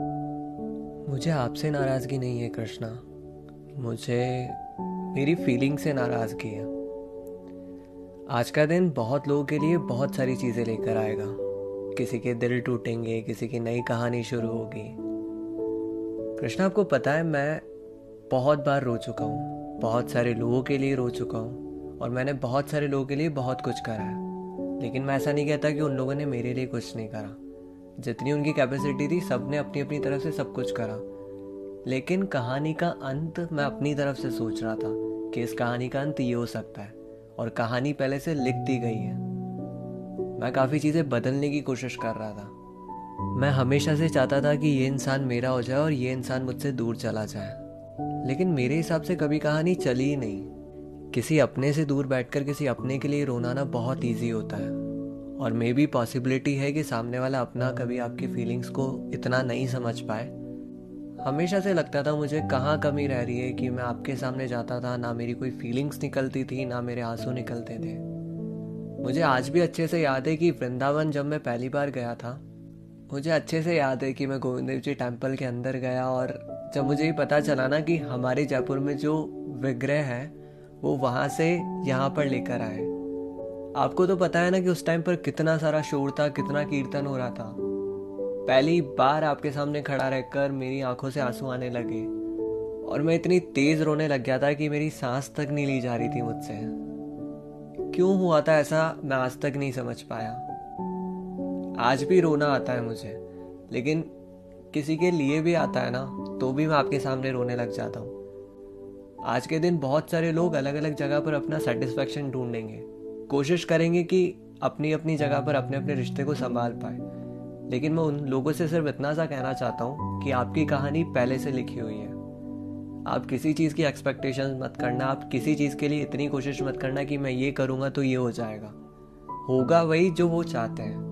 मुझे आपसे नाराज़गी नहीं है, कृष्णा। मुझे मेरी फीलिंग से नाराज़गी है। आज का दिन बहुत लोगों के लिए बहुत सारी चीज़ें लेकर आएगा। किसी के दिल टूटेंगे, किसी की नई कहानी शुरू होगी। कृष्णा, आपको पता है, मैं बहुत बार रो चुका हूँ। बहुत सारे लोगों के लिए रो चुका हूँ और मैंने बहुत सारे लोगों के लिए बहुत कुछ करा है। लेकिन मैं ऐसा नहीं कहता कि उन लोगों ने मेरे लिए कुछ नहीं करा। जितनी उनकी कैपेसिटी थी सबने अपनी अपनी तरफ़ से सब कुछ करा। लेकिन कहानी का अंत मैं अपनी तरफ़ से सोच रहा था कि इस कहानी का अंत ये हो सकता है, और कहानी पहले से लिख दी गई है। मैं काफ़ी चीज़ें बदलने की कोशिश कर रहा था। मैं हमेशा से चाहता था कि ये इंसान मेरा हो जाए और ये इंसान मुझसे दूर चला जाए। लेकिन मेरे हिसाब से कभी कहानी चली ही नहीं। किसी अपने से दूर बैठकर किसी अपने के लिए रोना ना बहुत ईजी होता है। और मे बी पॉसिबिलिटी है कि सामने वाला अपना कभी आपकी फीलिंग्स को इतना नहीं समझ पाए। हमेशा से लगता था मुझे कहाँ कमी रह रही है कि मैं आपके सामने जाता था, ना मेरी कोई फीलिंग्स निकलती थी, ना मेरे आँसू निकलते थे। मुझे आज भी अच्छे से याद है कि वृंदावन जब मैं पहली बार गया था, मुझे अच्छे से याद है कि मैं गोविंद देव जी टेंपल के अंदर गया और जब मुझे ये पता चला ना कि हमारे जयपुर में जो विग्रह है, वो वहाँ से यहाँ पर लेकर आए। आपको तो पता है ना कि उस टाइम पर कितना सारा शोर था, कितना कीर्तन हो रहा था। पहली बार आपके सामने खड़ा रहकर मेरी आँखों से आँसू आने लगे और मैं इतनी तेज रोने लग गया था कि मेरी सांस तक नहीं ली जा रही थी मुझसे। क्यों हुआ था ऐसा, मैं आज तक नहीं समझ पाया। आज भी रोना आता है मुझे, लेकिन किसी के लिए भी आता है ना तो भी मैं आपके सामने रोने लग जाता हूँ। आज के दिन बहुत सारे लोग अलग अलग जगह पर अपना सेटिस्फेक्शन ढूंढेंगे कोशिश करेंगे कि अपनी अपनी जगह पर अपने अपने रिश्ते को संभाल पाए। लेकिन मैं उन लोगों से सिर्फ़ इतना सा कहना चाहता हूँ कि आपकी कहानी पहले से लिखी हुई है। आप किसी चीज़ की एक्सपेक्टेशन मत करना, आप किसी चीज़ के लिए इतनी कोशिश मत करना कि मैं ये करूँगा तो ये हो जाएगा। होगा वही जो वो चाहते हैं।